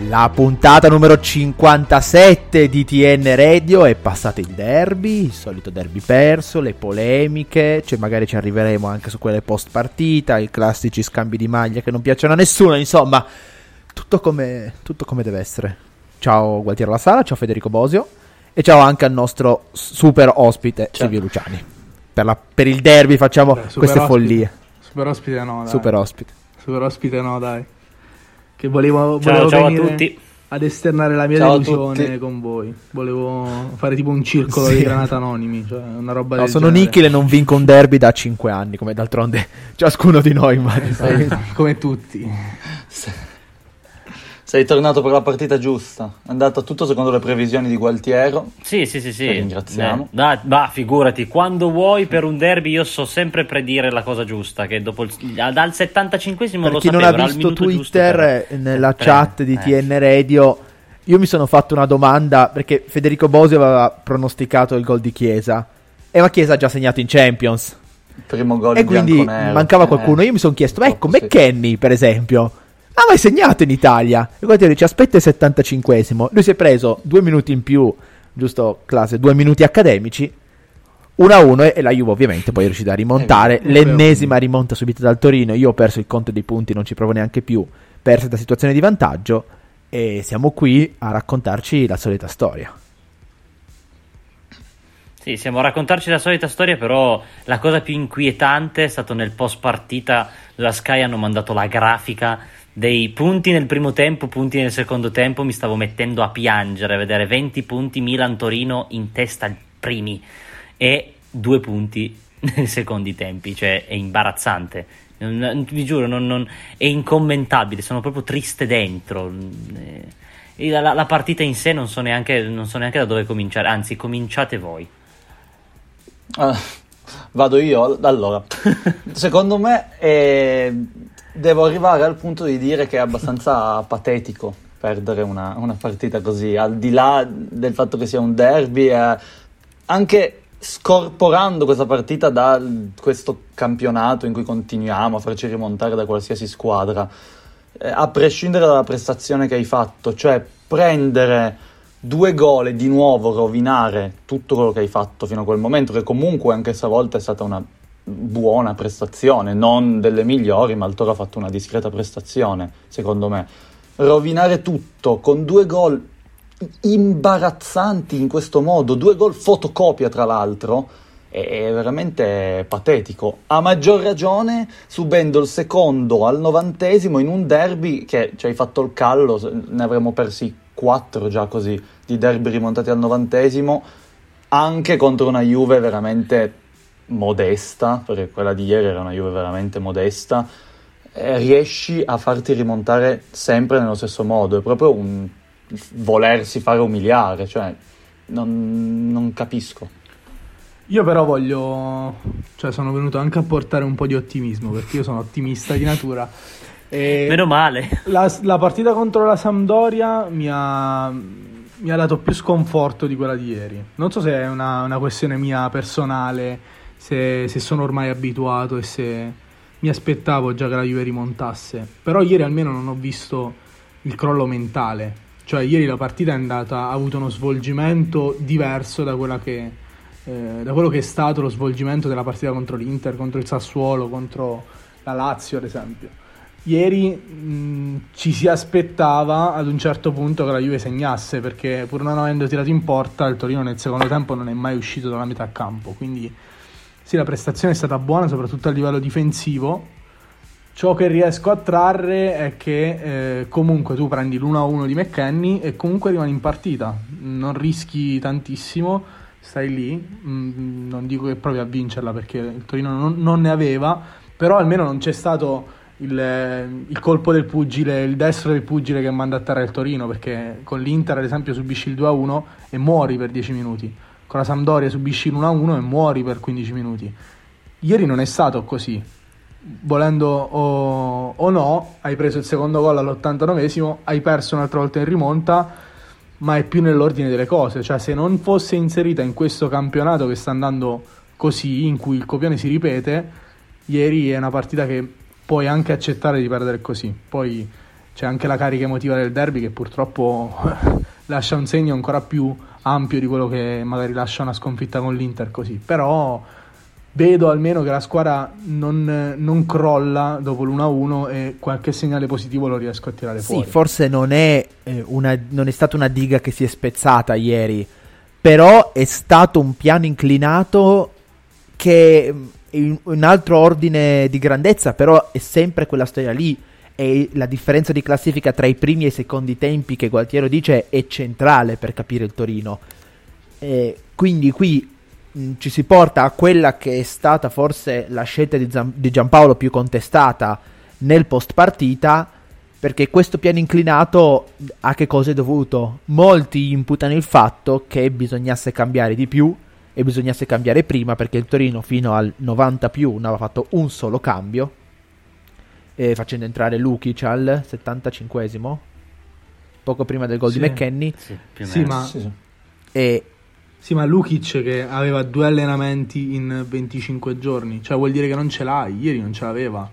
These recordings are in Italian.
La puntata numero 57 di TN Radio è passata il derby, il solito derby perso, le polemiche, cioè magari ci arriveremo anche su quelle post partita, i classici scambi di maglia che non piacciono a nessuno, insomma, tutto come, tutto come deve essere. Ciao Gualtiero La Sala, ciao Federico Bosio e ciao anche al nostro super ospite ciao. Silvio Luciani. Per, la, per, il derby facciamo Beh, queste ospite. follie. Super ospite no, dai. Super ospite. Super ospite no, dai che volevo, ciao, volevo ciao a tutti. ad esternare la mia ciao delusione con voi. Volevo fare tipo un circolo sì. di granate anonimi, cioè una roba no, sono Nicky e non vinco un derby da 5 anni, come d'altronde ciascuno di noi immagino. come tutti. Sì. Sei tornato per la partita giusta. È andato tutto secondo le previsioni di Gualtiero. Sì, sì, sì, sì. Ti ringraziamo. Eh, bah, figurati, quando vuoi per un derby io so sempre predire la cosa giusta, che dopo il, dal 75esimo per lo chi sapevo, non ha visto Twitter per... nella per... chat di eh. TN Radio io mi sono fatto una domanda perché Federico Bosio aveva pronosticato il gol di Chiesa e ma Chiesa ha già segnato in Champions. Primo gol e quindi mancava qualcuno. Io mi sono chiesto, ma ecco, McKenny per esempio ha mai segnato in Italia. E Gualtieri dice aspetta il 75esimo. Lui si è preso due minuti in più, giusto classe, due minuti accademici. 1-1 e la Juve ovviamente poi è riuscita a rimontare eh, l'ennesima rimonta subita dal Torino io ho perso il conto dei punti non ci provo neanche più persa da situazione di vantaggio e siamo qui a raccontarci la solita storia sì, siamo a raccontarci la solita storia, però la cosa più inquietante è stato nel post partita, la Sky hanno mandato la grafica dei punti nel primo tempo, punti nel secondo tempo, mi stavo mettendo a piangere a vedere 20 punti Milan-Torino in testa primi e due punti nei secondi tempi, cioè è imbarazzante. vi giuro, non, non, è incommentabile, sono proprio triste dentro. La, la, la partita in sé non so, neanche, non so, neanche, da dove cominciare, anzi cominciate voi. Uh, vado io, allora, secondo me è devo arrivare al punto di dire che è abbastanza patetico perdere una, una, partita così, al di là del fatto che sia un derby, eh, anche scorporando questa partita da questo campionato in cui continuiamo a farci rimontare da qualsiasi squadra, eh, a prescindere dalla prestazione che hai fatto, cioè prendere due gol e di nuovo rovinare tutto quello che hai fatto fino a quel momento, che comunque anche stavolta è stata una buona prestazione, non delle migliori, ma il Toro ha fatto una discreta prestazione, secondo me. Rovinare tutto con due gol imbarazzanti in questo modo, due gol fotocopia tra l'altro, è veramente patetico. A maggior ragione subendo il secondo al novantesimo in un derby che ci hai fatto il callo, ne avremmo persi quattro già così di derby rimontati al novantesimo, anche contro una Juve veramente modesta, perché quella di ieri era una Juve veramente modesta, eh, riesci a farti rimontare sempre nello stesso modo, è proprio un volersi fare umiliare, cioè non, non capisco. Io però voglio, cioè sono venuto anche a portare un po' di ottimismo, perché io sono ottimista di natura. E Meno male. La, la partita contro la Sampdoria mi ha, mi ha, dato più sconforto di quella di ieri. Non so se è una, una questione mia personale se, se sono ormai abituato e se mi aspettavo già che la Juve rimontasse. Però ieri almeno non ho visto il crollo mentale. Cioè ieri la partita è andata, ha avuto uno svolgimento diverso da, che, eh, da quello che è stato lo svolgimento della partita contro l'Inter, contro il Sassuolo, contro la Lazio ad esempio. Ieri mh, ci si aspettava ad un certo punto che la Juve segnasse perché pur non avendo tirato in porta il Torino nel secondo tempo non è mai uscito dalla metà campo, quindi sì, la prestazione è stata buona, soprattutto a livello difensivo. Ciò che riesco a trarre è che eh, comunque tu prendi l'1-1 di McKenny e comunque rimani in partita. non rischi tantissimo, stai lì, mm, non dico che provi a vincerla perché il Torino non, non ne aveva, però almeno non c'è stato il, il, colpo del pugile, il destro del pugile che manda a terra il Torino, perché con l'Inter ad esempio subisci il 2-1 e muori per 10 minuti, con la Sampdoria subisci l'1-1 e muori per 15 minuti. Ieri non è stato così, volendo o, o no, hai preso il secondo gol all'89esimo, hai perso un'altra volta in rimonta, ma è più nell'ordine delle cose, cioè se non fosse inserita in questo campionato che sta andando così, in cui il copione si ripete, ieri è una partita che puoi anche accettare di perdere così. Poi c'è anche la carica emotiva del derby che purtroppo lascia un segno ancora più ampio di quello che magari lascia una sconfitta con l'Inter così. Però vedo almeno che la squadra non, non crolla dopo l'1-1 e qualche segnale positivo lo riesco a tirare fuori. Sì, forse non è, eh, una, non è stata una diga che si è spezzata ieri, però è stato un piano inclinato che in un altro ordine di grandezza, però è sempre quella storia lì. E la differenza di classifica tra i primi e i secondi tempi che Gualtiero dice è centrale per capire il Torino. E quindi qui mh, ci si porta a quella che è stata forse la scelta di, Zam- di Giampaolo più contestata nel post partita. Perché questo piano inclinato a che cosa è dovuto? Molti imputano il fatto che bisognasse cambiare di più e bisognasse cambiare prima perché il Torino fino al 90 più non aveva fatto un solo cambio eh, facendo entrare Lukic al 75esimo poco prima del gol sì. di McKenny sì, sì ma, sì, e sì, ma Lukic che aveva due allenamenti in 25 giorni, cioè vuol dire che non ce l'hai, ieri non ce l'aveva.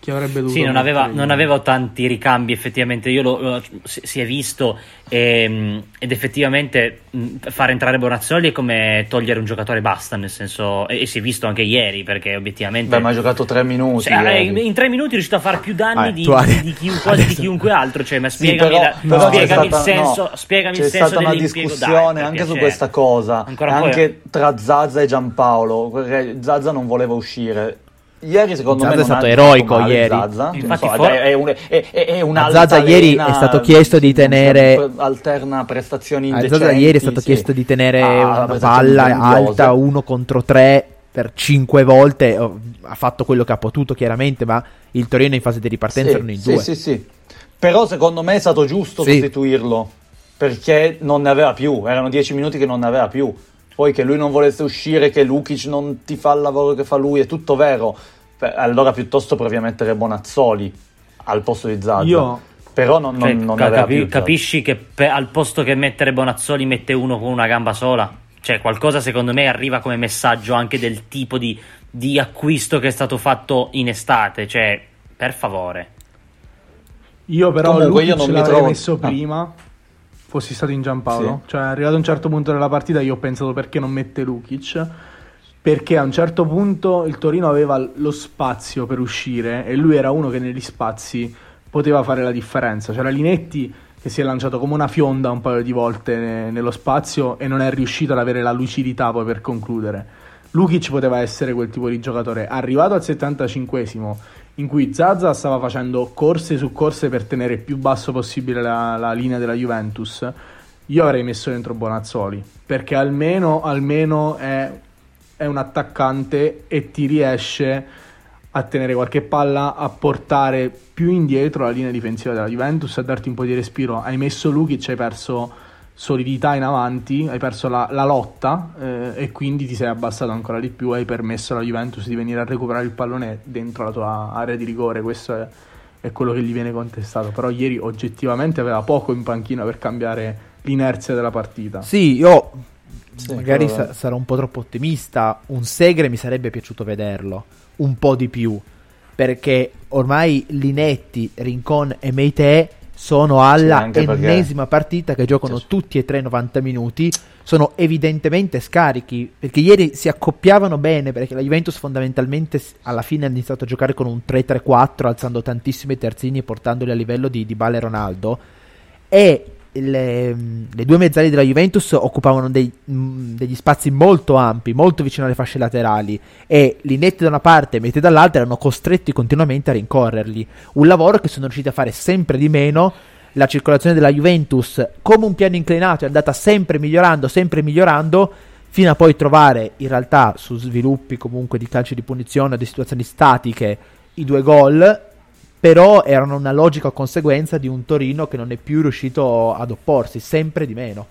Chi avrebbe dovuto... Sì, non aveva, non aveva tanti ricambi effettivamente, io lo, lo, si, si, è visto e, ed effettivamente fare entrare Bonazzoli è come togliere un giocatore basta, nel senso, e, e si è visto anche ieri perché obiettivamente... Beh, ma ha giocato tre minuti. Cioè, in tre minuti è riuscito a fare più danni ah, di, di, di, chi, quasi di chiunque altro, cioè, ma spiegami, sì, però, la, però spiegami il senso, no, spiegami c'è il senso stata una discussione dai, anche su questa cosa, anche poi... tra Zazza e Giampaolo, Zazza non voleva uscire Ieri secondo Zazza me è stato eroico male, ieri. Zazza. Infatti so, for- è, un, è, è Zazza ieri è stato chiesto di tenere alterna prestazioni indecenti. Zazza ieri è stato sì. chiesto di tenere ah, una palla alta 1 contro 3 per 5 volte. Ha fatto quello che ha potuto chiaramente, ma il Torino in fase di ripartenza sì, erano in sì, due. Sì, sì, Però secondo me è stato giusto sì. sostituirlo perché non ne aveva più, erano 10 minuti che non ne aveva più. Poi che lui non volesse uscire, che Lukic non ti fa il lavoro che fa lui, è tutto vero allora piuttosto provi a mettere Bonazzoli al posto di Zazza. Io però non, non, cioè, non capi- più, capisci che pe- al posto che mettere Bonazzoli mette uno con una gamba sola? Cioè, qualcosa secondo me arriva come messaggio anche del tipo di, di acquisto che è stato fatto in estate. Cioè, per favore. Io però Comunque, io non mi l'avrei trovo... messo prima. Ah. Fossi stato in Giampaolo, sì. cioè arrivato a un certo punto della partita, io ho pensato perché non mette Lukic perché a un certo punto il Torino aveva lo spazio per uscire e lui era uno che negli spazi poteva fare la differenza. C'era Linetti che si è lanciato come una fionda un paio di volte nello spazio e non è riuscito ad avere la lucidità poi per concludere. Lukic poteva essere quel tipo di giocatore. Arrivato al 75esimo, in cui Zaza stava facendo corse su corse per tenere più basso possibile la, la linea della Juventus, io avrei messo dentro Bonazzoli, perché almeno, almeno è è un attaccante e ti riesce a tenere qualche palla, a portare più indietro la linea difensiva della Juventus, a darti un po' di respiro. Hai messo Lukic, hai perso solidità in avanti, hai perso la, la lotta eh, e quindi ti sei abbassato ancora di più, hai permesso alla Juventus di venire a recuperare il pallone dentro la tua area di rigore, questo è, è quello che gli viene contestato, però ieri oggettivamente aveva poco in panchina per cambiare l'inerzia della partita. Sì, io sì, magari sa- sarò un po' troppo ottimista, un Segre mi sarebbe piaciuto vederlo un po' di più, perché ormai Linetti, Rincon e Meite sono alla sì, ennesima perché... partita che giocano sì. tutti e tre 90 minuti, sono evidentemente scarichi, perché ieri si accoppiavano bene, perché la Juventus fondamentalmente alla fine ha iniziato a giocare con un 3-3-4, alzando tantissimi terzini e portandoli a livello di, di Bale Ronaldo, e le, le, due mezzali della Juventus occupavano dei, mm, degli spazi molto ampi, molto vicino alle fasce laterali e Linetti da una parte e Mete dall'altra erano costretti continuamente a rincorrerli. Un lavoro che sono riusciti a fare sempre di meno la circolazione della Juventus come un piano inclinato è andata sempre migliorando, sempre migliorando, fino a poi trovare in realtà su sviluppi comunque di calci di punizione o di situazioni statiche i due gol, però erano una logica conseguenza di un Torino che non è più riuscito ad opporsi, sempre di meno.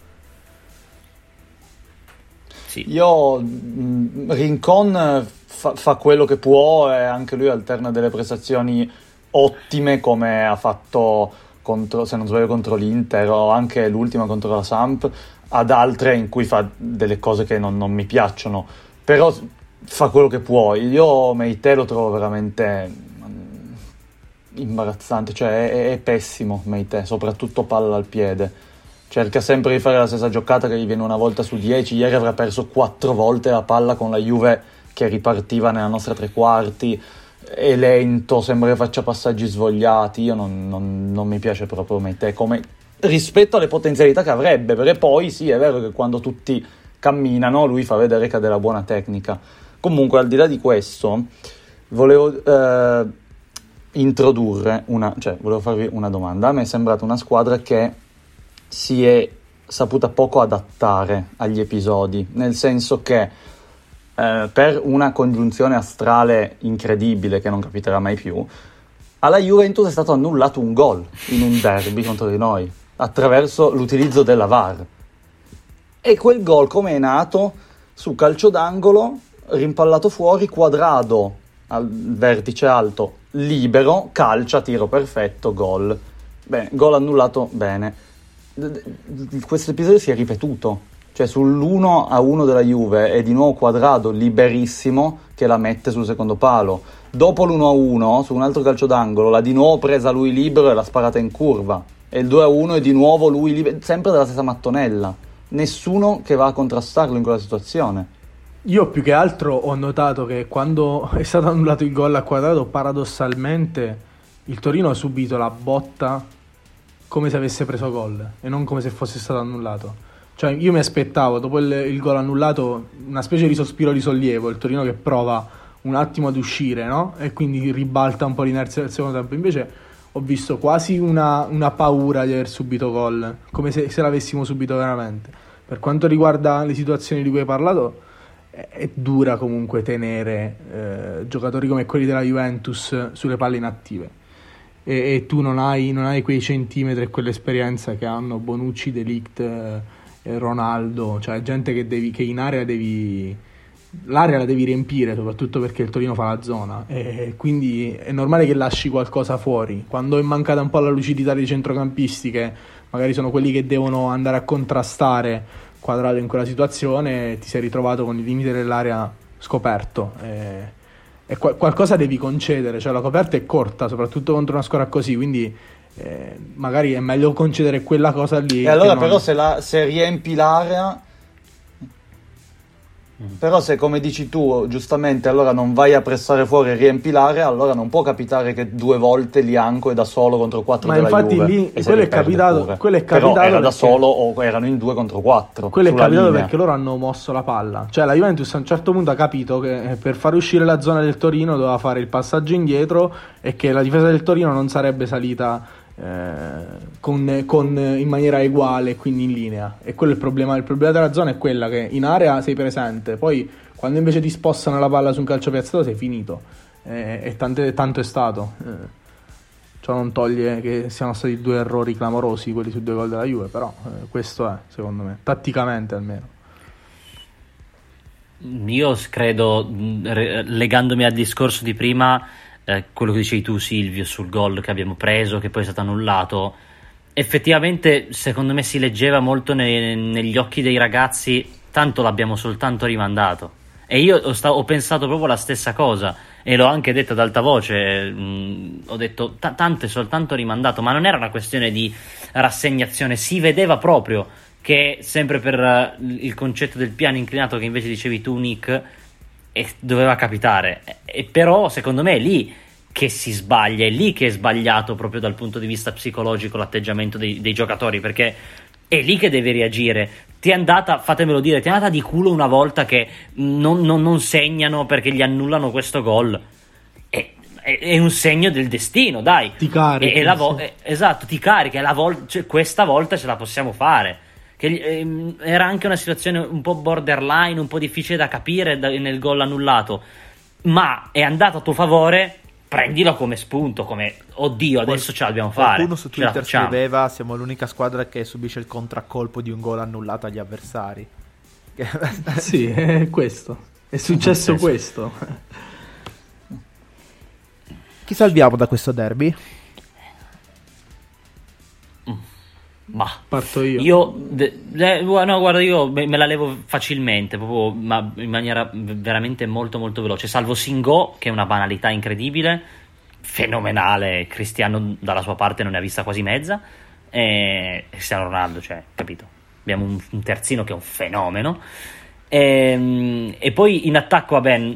Sì. Io mh, Rincon fa, fa, quello che può e anche lui alterna delle prestazioni ottime come ha fatto contro, se non sbaglio contro l'Inter o anche l'ultima contro la Samp ad altre in cui fa delle cose che non, non mi piacciono però fa quello che può io Meite lo trovo veramente mm, imbarazzante cioè è, è pessimo Meite soprattutto palla al piede cerca sempre di fare la stessa giocata che gli viene una volta su 10 ieri avrà perso quattro volte la palla con la Juve che ripartiva nella nostra tre quarti è lento, sembra che faccia passaggi svogliati. Io non, non, non mi piace proprio Mete come rispetto alle potenzialità che avrebbe, perché poi sì, è vero che quando tutti camminano lui fa vedere che ha della buona tecnica. Comunque, al di là di questo, volevo eh, introdurre una, cioè, volevo farvi una domanda. A me è sembrata una squadra che si è saputa poco adattare agli episodi, nel senso che eh, per una congiunzione astrale incredibile che non capiterà mai più, alla Juventus è stato annullato un gol in un derby contro di noi attraverso l'utilizzo della VAR. E quel gol come è nato? Su calcio d'angolo, rimpallato fuori, quadrado al vertice alto, libero, calcia, tiro perfetto, gol. Bene, gol annullato, bene. Questo episodio si è ripetuto cioè sull'1 a 1 della Juve è di nuovo quadrato liberissimo che la mette sul secondo palo. Dopo l'1 a 1, su un altro calcio d'angolo, l'ha di nuovo presa lui libero e l'ha sparata in curva. E il 2 a 1 è di nuovo lui libero, sempre della stessa mattonella. Nessuno che va a contrastarlo in quella situazione. Io più che altro ho notato che quando è stato annullato il gol a quadrato, paradossalmente il Torino ha subito la botta come se avesse preso gol e non come se fosse stato annullato. Cioè, io mi aspettavo, dopo il, il gol annullato, una specie di sospiro di sollievo, il Torino che prova un attimo ad uscire, no? E quindi ribalta un po' l'inerzia del secondo tempo. Invece ho visto quasi una, una paura di aver subito gol, come se, se, l'avessimo subito veramente. Per quanto riguarda le situazioni di cui hai parlato, è, dura comunque tenere eh, giocatori come quelli della Juventus sulle palle inattive. E, e tu non hai, non hai, quei centimetri e quell'esperienza che hanno Bonucci, Delict... Eh, Ronaldo, cioè gente che, devi, che in area devi l'area la devi riempire soprattutto perché il Torino fa la zona e quindi è normale che lasci qualcosa fuori quando è mancata un po' la lucidità dei centrocampisti che magari sono quelli che devono andare a contrastare quadrato in quella situazione ti sei ritrovato con i limiti dell'area scoperto e, e qualcosa devi concedere cioè la coperta è corta soprattutto contro una squadra così quindi eh, magari è meglio concedere quella cosa lì. E allora, non... però, se, la, se riempi l'area. Però se come dici tu, giustamente, allora non vai a pressare fuori e riempi l'area, allora non può capitare che due volte Lianco è da solo contro quattro Ma infatti Juve lì quello è, capitato, quello è capitato Però era perché... da solo o erano in due contro quattro. Quello è capitato linea. perché loro hanno mosso la palla. Cioè la Juventus a un certo punto ha capito che per far uscire la zona del Torino doveva fare il passaggio indietro e che la difesa del Torino non sarebbe salita eh, con, con, in maniera uguale, quindi in linea. E quello è il problema. Il problema della zona è quella che in area sei presente, poi quando invece ti spostano la palla su un calcio piazzato sei finito. Eh, e tante, tanto è stato. Eh, ciò non toglie che siano stati due errori clamorosi quelli su due gol della Juve, però eh, questo è, secondo me, tatticamente almeno. Io credo, legandomi al discorso di prima, eh, quello che dicevi tu Silvio sul gol che abbiamo preso, che poi è stato annullato, effettivamente secondo me si leggeva molto ne- negli occhi dei ragazzi, tanto l'abbiamo soltanto rimandato. E io ho, sta- ho, pensato proprio la stessa cosa e l'ho anche detto ad alta voce, mh, mm, ho detto t- tanto è soltanto rimandato, ma non era una questione di rassegnazione, si vedeva proprio che sempre per uh, il concetto del piano inclinato che invece dicevi tu Nick, e doveva capitare. E però secondo me è lì che si sbaglia, è lì che è sbagliato proprio dal punto di vista psicologico l'atteggiamento dei, dei giocatori, perché è lì che devi reagire. Ti è andata, fatemelo dire, ti è andata di culo una volta che non, non, non segnano perché gli annullano questo gol. E, è, è un segno del destino, dai. Ti e la vo- esatto, ti carica. la vol- cioè, questa volta ce la possiamo fare. Che, ehm, era anche una situazione un po' borderline, un po' difficile da capire da- nel gol annullato. Ma è andato a tuo favore. Prendilo come spunto, come oddio, adesso ce la dobbiamo fare. Qualcuno su Twitter scriveva: Siamo l'unica squadra che subisce il contraccolpo di un gol annullato agli avversari. Sì, è questo. È successo questo. Chi salviamo da questo derby? Ma Parto io. Io, de- de- no, guarda, io me me la levo facilmente, proprio, ma in maniera veramente molto, molto veloce. Salvo Singo, che è una banalità incredibile, fenomenale. Cristiano dalla sua parte non ne ha vista quasi mezza. E Cristiano Ronaldo, cioè, capito? Abbiamo un, un terzino che è un fenomeno. Ehm, E, poi in attacco, vabbè,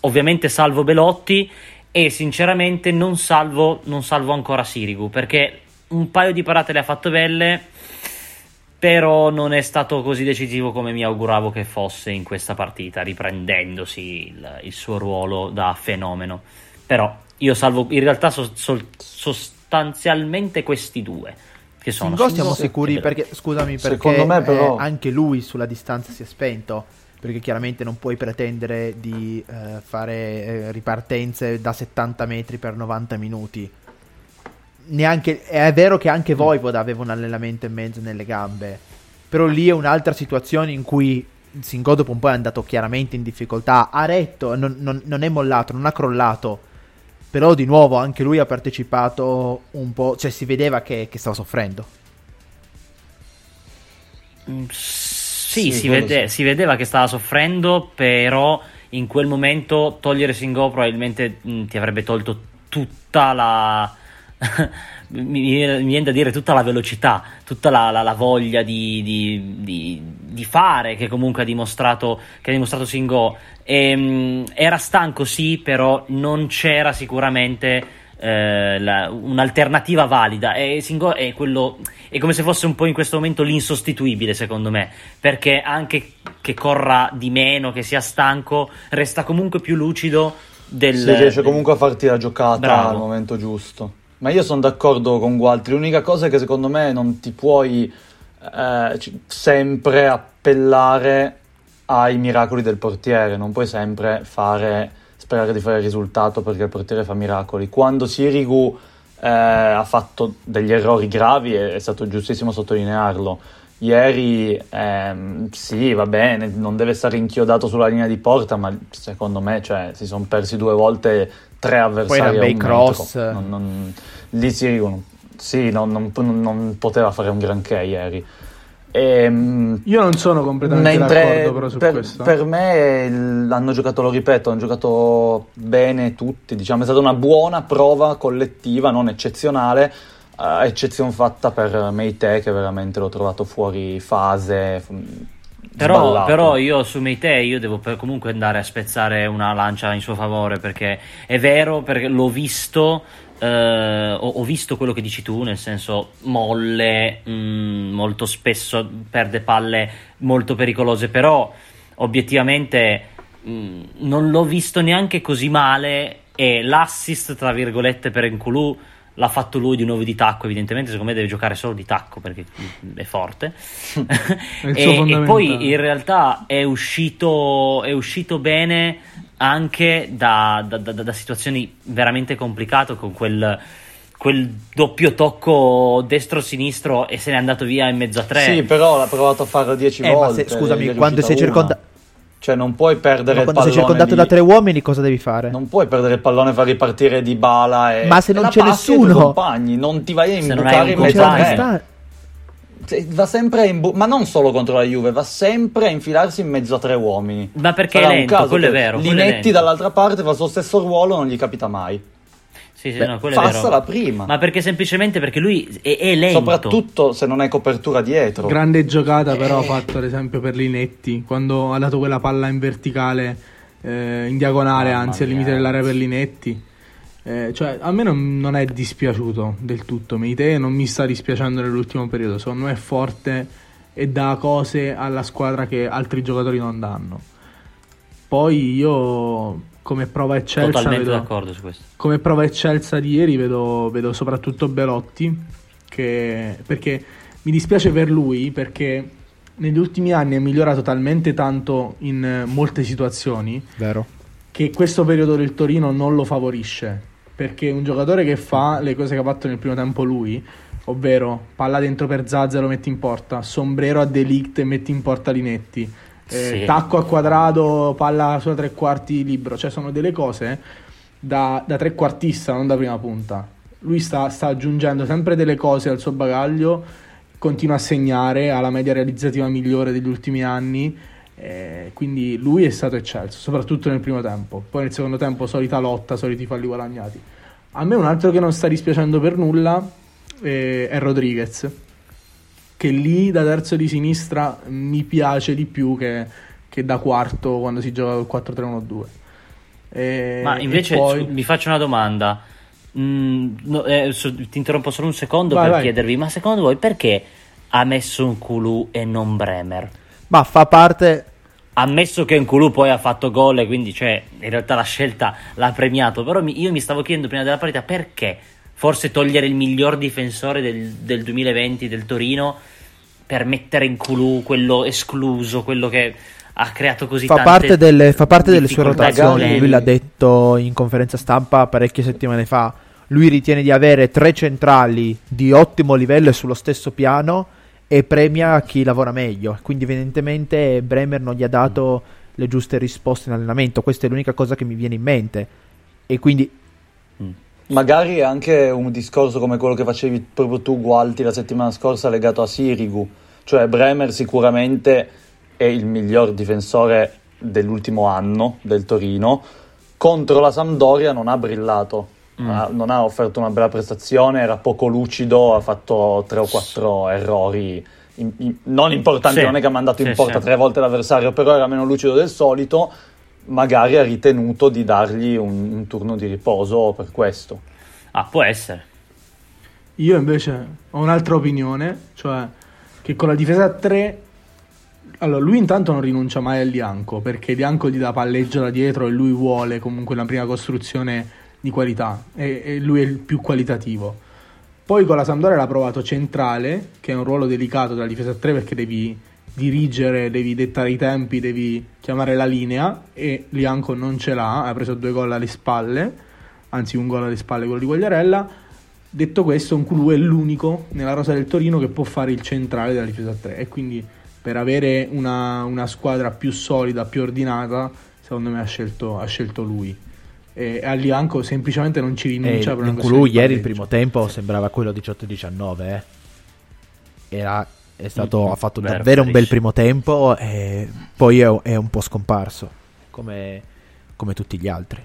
ovviamente salvo Belotti. E sinceramente non salvo, non salvo ancora Sirigu perché un paio di parate le ha fatto belle, però non è stato così decisivo come mi auguravo che fosse in questa partita, riprendendosi il, il suo ruolo da fenomeno. Però io salvo in realtà so- sol- sostanzialmente questi due. Che sono Singo siamo sicuri perché, scusami, perché Secondo me, però- eh, anche lui sulla distanza si è spento. Perché chiaramente non puoi pretendere di eh, fare eh, ripartenze da 70 metri per 90 minuti. Neanche, è vero che anche Voivod aveva un allenamento e mezzo nelle gambe. Però lì è un'altra situazione in cui Singo dopo un po' è andato chiaramente in difficoltà. Ha retto, non, non- non è mollato, non ha crollato. Però di nuovo anche lui ha partecipato un po', cioè si vedeva che, che stava soffrendo. Mm, Sì, Sì, si, vede- sì. si vedeva che stava soffrendo, però in quel momento togliere Singo probabilmente mh, ti avrebbe tolto tutta la... mi, mi viene da dire tutta la velocità, tutta la, la- la voglia di, di- di- di fare che comunque ha dimostrato, che ha dimostrato Singo. Ehm, era stanco sì, però non c'era sicuramente eh, la- un'alternativa valida e Singo è quello è come se fosse un po' in questo momento l'insostituibile secondo me perché anche che corra di meno che sia stanco resta comunque più lucido del Si riesce comunque a farti la giocata Bravo. al momento giusto. Ma io sono d'accordo con Gualtri. L'unica cosa è che secondo me non ti puoi eh, sempre appellare ai miracoli del portiere. Non puoi sempre fare, sperare di fare il risultato perché il portiere fa miracoli. Quando Sirigu eh, ha fatto degli errori gravi, è, è stato giustissimo sottolinearlo. Ieri, ehm, sì, va bene, non deve stare inchiodato sulla linea di porta, ma secondo me cioè, si sono persi due volte tre avversari a bei cross. Non- non- lì Sirigu non- sì, non, non- non poteva fare un granché ieri. Ehm, Io non sono completamente Mentre d'accordo però su per, questo. per me hanno giocato, lo ripeto, hanno giocato bene tutti, diciamo, è stata una buona prova collettiva, non eccezionale, a eccezione fatta per Meite che veramente l'ho trovato fuori fase. Però, però io su Meite io devo comunque andare a spezzare una lancia in suo favore perché è vero, perché l'ho visto, eh, ho, ho visto quello che dici tu, nel senso molle, mm, molto spesso perde palle molto pericolose, però obiettivamente mm, non l'ho visto neanche così male e l'assist tra virgolette per Enculù l'ha fatto lui di nuovo di tacco evidentemente secondo me deve giocare solo di tacco perché è forte il e, e poi in realtà è uscito, è uscito bene anche da, da- da- da situazioni veramente complicate con quel, quel doppio tocco destro-sinistro e se n'è andato via in mezzo a tre. Sì, però l'ha provato a farlo dieci Eh, ma volte. se- scusami, è quando sei, riuscita circonda- una. Cioè, non puoi perdere ma il quando sei pallone circondato di- da tre uomini, cosa devi fare? Non puoi perdere il pallone e far ripartire di bala e Ma se non c'è nessuno? compagni, non ti vai a Se non imbucare in mezzo Va sempre a imbu- ma non solo contro la Juve, va sempre a infilarsi in mezzo a tre uomini. Ma perché è Sarà un lento, caso quello è vero, Li quello è metti lento. dall'altra parte, fa il suo stesso ruolo, non gli capita mai. Sì, sì, Beh, no, fassala vero. prima. Ma perché semplicemente perché lui è, è lento. Soprattutto se non hai copertura dietro. Grande giocata però Eh. fatto ad esempio per Linetti quando ha dato quella palla in verticale eh, in diagonale Mamma anzi al limite dell'area per Linetti Eh, cioè a me non, non è dispiaciuto del tutto Meite non mi sta dispiacendo nell'ultimo periodo secondo me è forte e dà cose alla squadra che altri giocatori non danno poi io come prova eccelsa Totalmente vedo, d'accordo su questo. come prova eccelsa di ieri vedo, vedo soprattutto Belotti che, perché mi dispiace per lui perché negli ultimi anni è migliorato talmente tanto in molte situazioni Vero? che questo periodo del Torino non lo favorisce perché un giocatore che fa le cose che ha fatto nel primo tempo lui ovvero palla dentro per Zazza e lo metti in porta sombrero a Delict e metti in porta Linetti eh, Sì. tacco a quadrato palla sulla tre quarti libero cioè sono delle cose da, da trequartista non da prima punta lui sta, sta aggiungendo sempre delle cose al suo bagaglio continua a segnare ha la media realizzativa migliore degli ultimi anni eh, quindi lui è stato eccelso, soprattutto nel primo tempo. Poi nel secondo tempo solita lotta, soliti falli guadagnati. A me un altro che non sta dispiacendo per nulla eh, è Rodriguez, che lì da terzo di sinistra mi piace di più che, che da quarto quando si gioca col 4-3-1-2. E- Ma invece e poi- mi faccio una domanda. Mm, no, eh, so- ti interrompo solo un secondo Vai, per vai. chiedervi: ma secondo voi perché ha messo un Kulu e non Bremer? Ma fa parte. Ammesso che Nkulu poi ha fatto gol e quindi cioè, in realtà la scelta l'ha premiato, però mi- io mi stavo chiedendo prima della partita perché forse togliere il miglior difensore del, del 2020 del Torino per mettere Nkulu quello escluso, quello che ha creato così Fa parte, delle, fa parte delle sue rotazioni. Lui l'ha detto in conferenza stampa parecchie settimane fa. Lui ritiene di avere tre centrali di ottimo livello e sullo stesso piano e premia chi lavora meglio. Quindi, evidentemente, Bremer non gli ha dato le giuste risposte in allenamento. Questa è l'unica cosa che mi viene in mente. E quindi, Magari anche un discorso come quello che facevi proprio tu, Gualti, la settimana scorsa legato a Sirigu. Cioè Bremer sicuramente è il miglior difensore dell'ultimo anno del Torino. Contro la Sampdoria non ha brillato, Mm. non ha offerto una bella prestazione, era poco lucido, ha fatto tre o quattro errori in- in- non importanti, Sì. non è che ha mandato in Sì, porta sì. tre volte l'avversario, però era meno lucido del solito magari ha ritenuto di dargli un, un turno di riposo per questo. Ah, può essere. Io invece ho un'altra opinione, cioè che con la difesa a 3 allora lui intanto non rinuncia mai al Lianco perché Lianco gli dà palleggio da dietro e lui vuole comunque una prima costruzione di qualità e, e lui è il più qualitativo. Poi con la Sampdoria l'ha provato centrale, che è un ruolo delicato della difesa a 3 perché devi dirigere, devi dettare i tempi, devi chiamare la linea e Lianco non ce l'ha, ha preso due gol alle spalle, anzi un gol alle spalle quello di Guagliarella. Detto questo, un Kulu è l'unico nella rosa del Torino che può fare il centrale della difesa a 3 e quindi per avere una, una squadra più solida, più ordinata, secondo me ha scelto, ha scelto lui. E a Lianco semplicemente non ci eh, rinuncia per una Nkulu ieri il primo tempo sembrava quello 18-19. Eh. Era, stato, Mm, ha fatto vero, davvero un bel primo tempo e poi è, è un po' scomparso come, come tutti gli altri.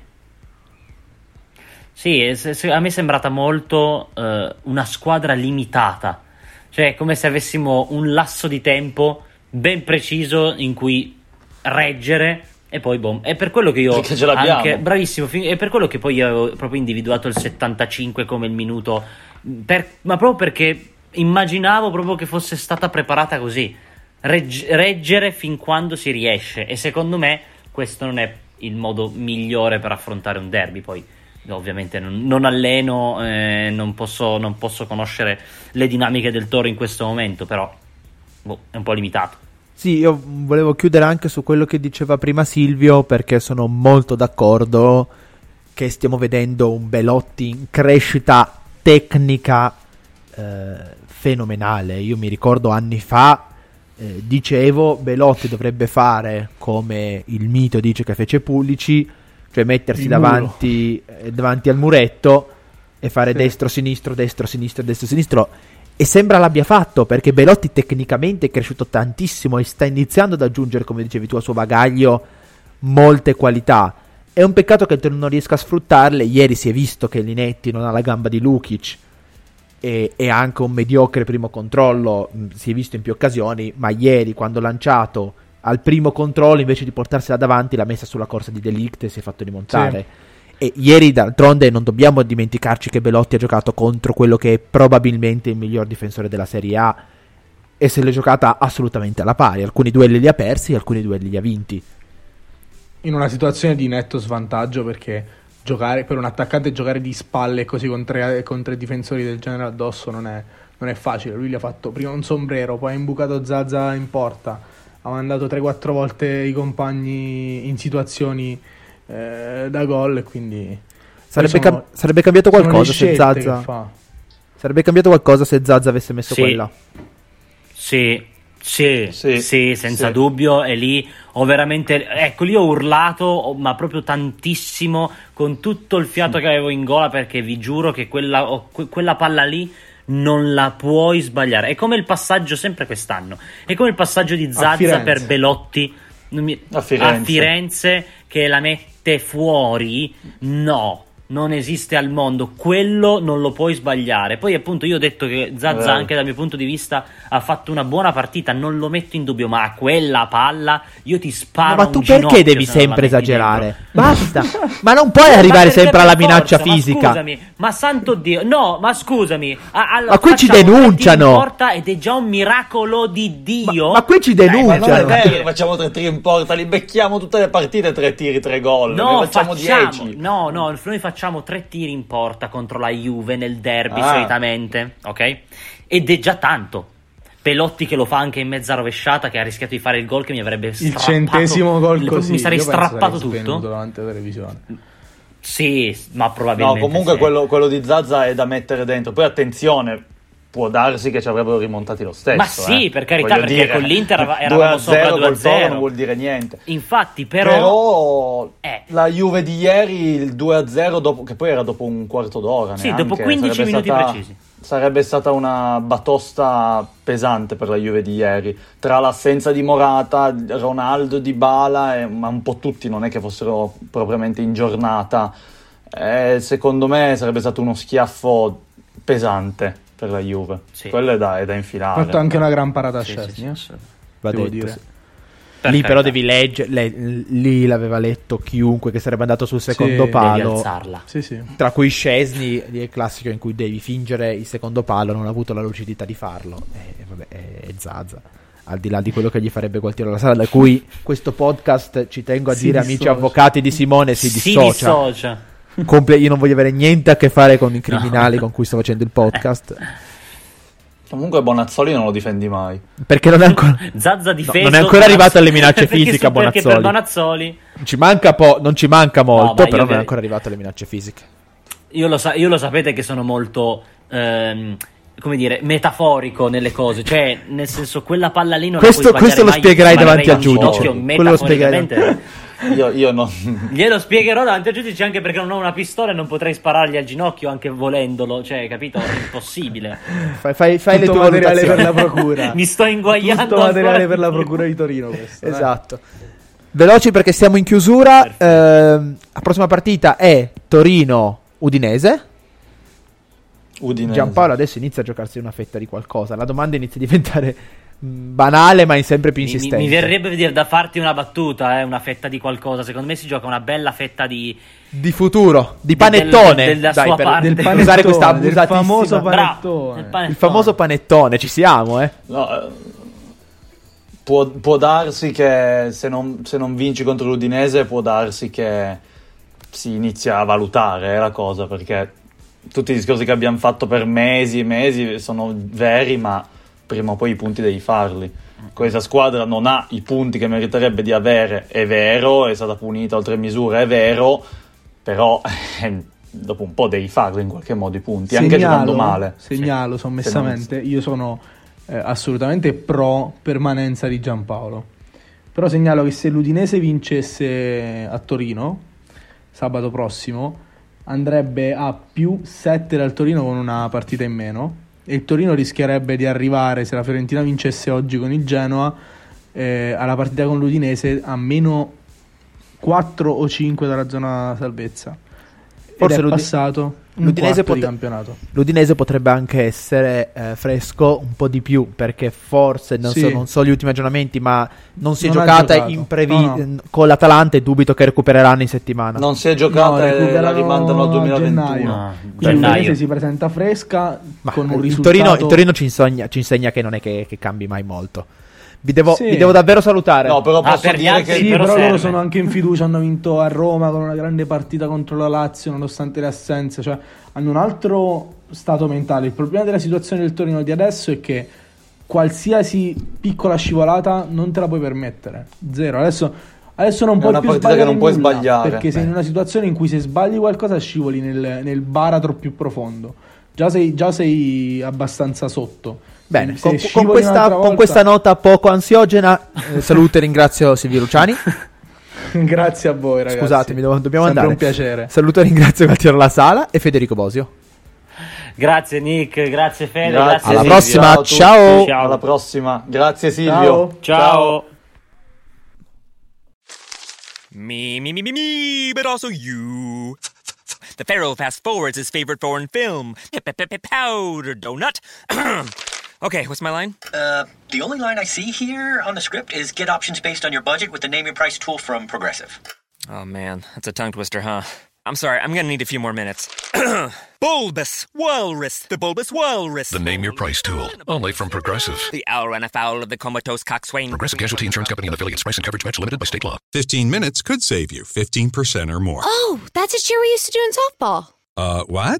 Sì, a me è sembrata molto eh, una squadra limitata, cioè come se avessimo un lasso di tempo ben preciso in cui reggere e poi boom. È per quello che io Perché ce l'abbiamo. anche bravissimo, è per quello che poi io avevo proprio individuato il 75 come il minuto, per- ma proprio perché immaginavo proprio che fosse stata preparata così, Regg- reggere fin quando si riesce. E secondo me questo non è il modo migliore per affrontare un derby, poi ovviamente non, non alleno, eh, non, posso, non posso conoscere le dinamiche del Toro in questo momento, però boh, è un po' limitato. Sì, io volevo chiudere anche su quello che diceva prima Silvio perché sono molto d'accordo che stiamo vedendo un Belotti in crescita tecnica eh, fenomenale. Io mi ricordo anni fa eh, dicevo Belotti dovrebbe fare come il mito dice che fece Pullici, cioè mettersi davanti, eh, davanti al muretto e fare Sì. destro sinistro destro sinistro destro sinistro e sembra l'abbia fatto perché Belotti tecnicamente è cresciuto tantissimo e sta iniziando ad aggiungere, come dicevi tu, al suo bagaglio molte qualità. È un peccato che non riesca a sfruttarle. Ieri si è visto che Linetti non ha la gamba di Lukic e, e anche un mediocre primo controllo. mh, Si è visto in più occasioni, ma ieri quando lanciato al primo controllo invece di portarsela davanti l'ha messa sulla corsa di Delict e si è fatto rimontare. E ieri, d'altronde, non dobbiamo dimenticarci che Belotti ha giocato contro quello che è probabilmente il miglior difensore della Serie A e se l'è giocata assolutamente alla pari. Alcuni duelli li ha persi, alcuni duelli li ha vinti. in una situazione di netto svantaggio perché giocare per un attaccante giocare di spalle così con tre, con tre difensori del genere addosso non è, non è facile. Lui gli ha fatto prima un sombrero, poi ha imbucato Zaza in porta, ha mandato 3-4 volte i compagni in situazioni eh, da gol e quindi Sarebbe, sono- cam- sarebbe cambiato qualcosa se fa. Sarebbe cambiato qualcosa se Zazza avesse messo Sì. quella. Sì, sì, Sì, sì, senza sì. dubbio. E lì ho veramente. Ecco, lì ho urlato, ma proprio tantissimo, con tutto il fiato che avevo in gola, perché vi giuro che quella, que- quella palla lì. Non la puoi sbagliare. È come il passaggio, sempre quest'anno. È come il passaggio di Zazza per Belotti mi- A Firenze. a Firenze che la mette fuori. No, non esiste al mondo. Quello non lo puoi sbagliare. Poi, appunto, io ho detto che Zazza, Vero. anche dal mio punto di vista, ha fatto una buona partita. Non lo metto in dubbio. Ma a quella palla io ti sparo. ma un tu perché devi se sempre esagerare? dentro. Basta. ma non puoi Ma arrivare sempre alla per minaccia forza? Ma fisica. scusami, ma santo Dio, no, ma scusami. a- allora, Ma qui ci denunciano. porta Ed è già un miracolo di Dio. Ma, ma qui ci Dai, Ma denunciano. non è Cioè, vero, facciamo tre tiri in porta, li becchiamo tutte le partite, tre tiri, tre gol. No, ne facciamo facciamo, dieci. no, no, noi facciamo tre tiri in porta contro la Juve nel derby Ah. solitamente, ok? Ed è già tanto. Pelotti che lo fa anche in mezza rovesciata, che ha rischiato di fare il gol che mi avrebbe Il strappato- centesimo gol mi così. sarei io penso strappato sarei svenuto tutto. davanti alla televisione. Sì, ma No, probabilmente comunque sì. quello, quello di Zazza è da mettere dentro. Poi attenzione, può darsi che ci avrebbero rimontati lo stesso. Ma sì, eh. per carità, Voglio perché dire, con l'Inter ava- 2 eravamo a sopra 0 2 a col Toro 0. non vuol dire niente. Infatti, però, Però, Eh. la Juve di ieri, il 2 a 0, dopo, che poi era dopo un quarto d'ora. Sì, neanche, dopo 15 sarebbe minuti stata- precisi. Sarebbe stata una batosta pesante per la Juve di ieri. Tra l'assenza di Morata, Ronaldo, Di Bala, ma un po' tutti non è che fossero propriamente in giornata. Eh, secondo me sarebbe stato uno schiaffo pesante per la Juve. Sì. Quello è da, è da Ha infilare. fatto anche una gran parata a Sì, sì, Szczesny, sì, eh. sì. Va devo detto, dire. Lì però devi leggere, lì l'aveva letto chiunque che sarebbe andato sul secondo Sì, devi Devi palo. alzarla. Sì, sì. Tra cui Scesni, lì è il classico in cui devi fingere il secondo palo, non ha avuto la lucidità di farlo. E vabbè, è, è Zaza. Al di là di quello che gli farebbe quel tiro alla sala, da cui questo podcast, ci tengo a Si dire, amici dissocia. avvocati di Simone, si Si dissocia. dissocia. Comple- io non voglio avere niente a che fare con i criminali con cui sto facendo il podcast. Comunque Bonazzoli non lo difendi mai. Perché non è ancora. Zazza difeso. non è ancora arrivato alle minacce fisiche Perché per Bonazzoli. Bonazzoli Ci manca po- non ci manca molto, io però non è ancora arrivato alle minacce fisiche. Io lo, sa- io lo sapete che sono molto, ehm, come dire, metaforico nelle cose. Cioè, nel senso, quella palla lì non Questo- la puoi questo lo spiegherai davanti al giudice. Quello lo spiegherai. Io, io non... Glielo spiegherò davanti al giudice anche perché non ho una pistola e non potrei sparargli al ginocchio anche volendolo. Cioè, capito? È impossibile. Fai, fai- fai le tue materiale per la procura. Mi sto inguagliando. Tutto materiale per la procura di Torino questo. eh. Esatto. Veloci perché siamo in chiusura. Ehm, la prossima partita è Torino-Udinese. Udinese. Giampaolo adesso inizia a giocarsi una fetta di qualcosa. La domanda inizia a diventare banale, ma in sempre più Mi, mi- insistente. mi verrebbe da dire da farti una battuta, eh, una fetta di qualcosa. Secondo me si gioca una bella fetta di. Di futuro, di panettone. del- Dai, sua per. Del panettone, usare questa abusatissima. famoso panettone. del panettone. Il famoso panettone, ci siamo, eh. No, eh, può, può darsi che se non, se non vinci contro l'Udinese può darsi che si inizia a valutare eh, la cosa perché tutti i discorsi che abbiamo fatto per mesi e mesi sono veri ma prima o poi i punti devi farli. Questa squadra non ha i punti che meriterebbe di avere è vero è stata punita oltre misura è vero però eh, dopo un po' devi farli in qualche modo i punti anche giocando male. Segnalo sommessamente, io sono eh, assolutamente pro permanenza di Giampaolo. Però segnalo che se l'Udinese vincesse a Torino sabato prossimo andrebbe a più 7 dal Torino con una partita in meno e il Torino rischierebbe di arrivare se la Fiorentina vincesse oggi con il Genoa eh, alla partita con l'Udinese a meno 4 o 5 dalla zona salvezza. Forse è passato l'Udinese campionato. L'Udinese potrebbe anche essere eh, fresco un po' di più perché forse non, Sì. so, non so gli ultimi aggiornamenti, ma non si è Non ha giocata giocato. in previ- No, no. con l'Atalanta e dubito che recupereranno in settimana. non si è No, giocata e la rimandano al a 2021 gennaio. No, Quindi l'Udinese si presenta fresca Ma con un il, risultato Torino, il Torino ci insegna, ci insegna che non è che, che cambi mai molto. Vi devo, Sì. vi devo davvero salutare. No, però Ah, posso per gli dire altri che Sì, però però, loro sono anche in fiducia, hanno vinto a Roma con una grande partita contro la Lazio nonostante le assenze, cioè hanno un altro stato mentale. Il problema della situazione del Torino di adesso è che qualsiasi piccola scivolata non te la puoi permettere. Zero. Adesso, adesso non È puoi una più sbagliare che non puoi nulla, sbagliare. Perché sei in una situazione in cui se sbagli qualcosa scivoli nel, nel baratro più profondo. Già sei, già sei abbastanza sotto. Bene, Se con, con questa, con questa nota poco ansiogena, eh, saluto e ringrazio Silvio Luciani. Grazie a voi, ragazzi. Scusatemi, do- dobbiamo Sempre andare. un piacere. Saluto e ringrazio Gualtiero La Sala e Federico Bosio. Grazie Nick, grazie Fede, Grazie, grazie Alla Silvio. prossima, Ciao ciao. Ciao. Alla prossima. Grazie Silvio. Ciao. Ciao. Me, me, me, me, me, but also you. The Pharaoh fast forwards his favorite foreign film, Powder Donut. okay, what's my line? Uh, the only line I see here on the script is get options based on your budget with the name your price tool from Progressive. Oh man, that's a tongue twister, huh? I'm sorry, I'm gonna need a few more minutes. bulbous Walrus, the Bulbous Walrus. The Name Your Price tool, only from Progressive. The owl ran afoul of the comatose coxswain. Progressive Casualty Insurance Company and affiliates. Price and coverage match limited by state law. 15 minutes could save you 15% or more. Oh, that's a cheer we used to do in softball. Uh, what?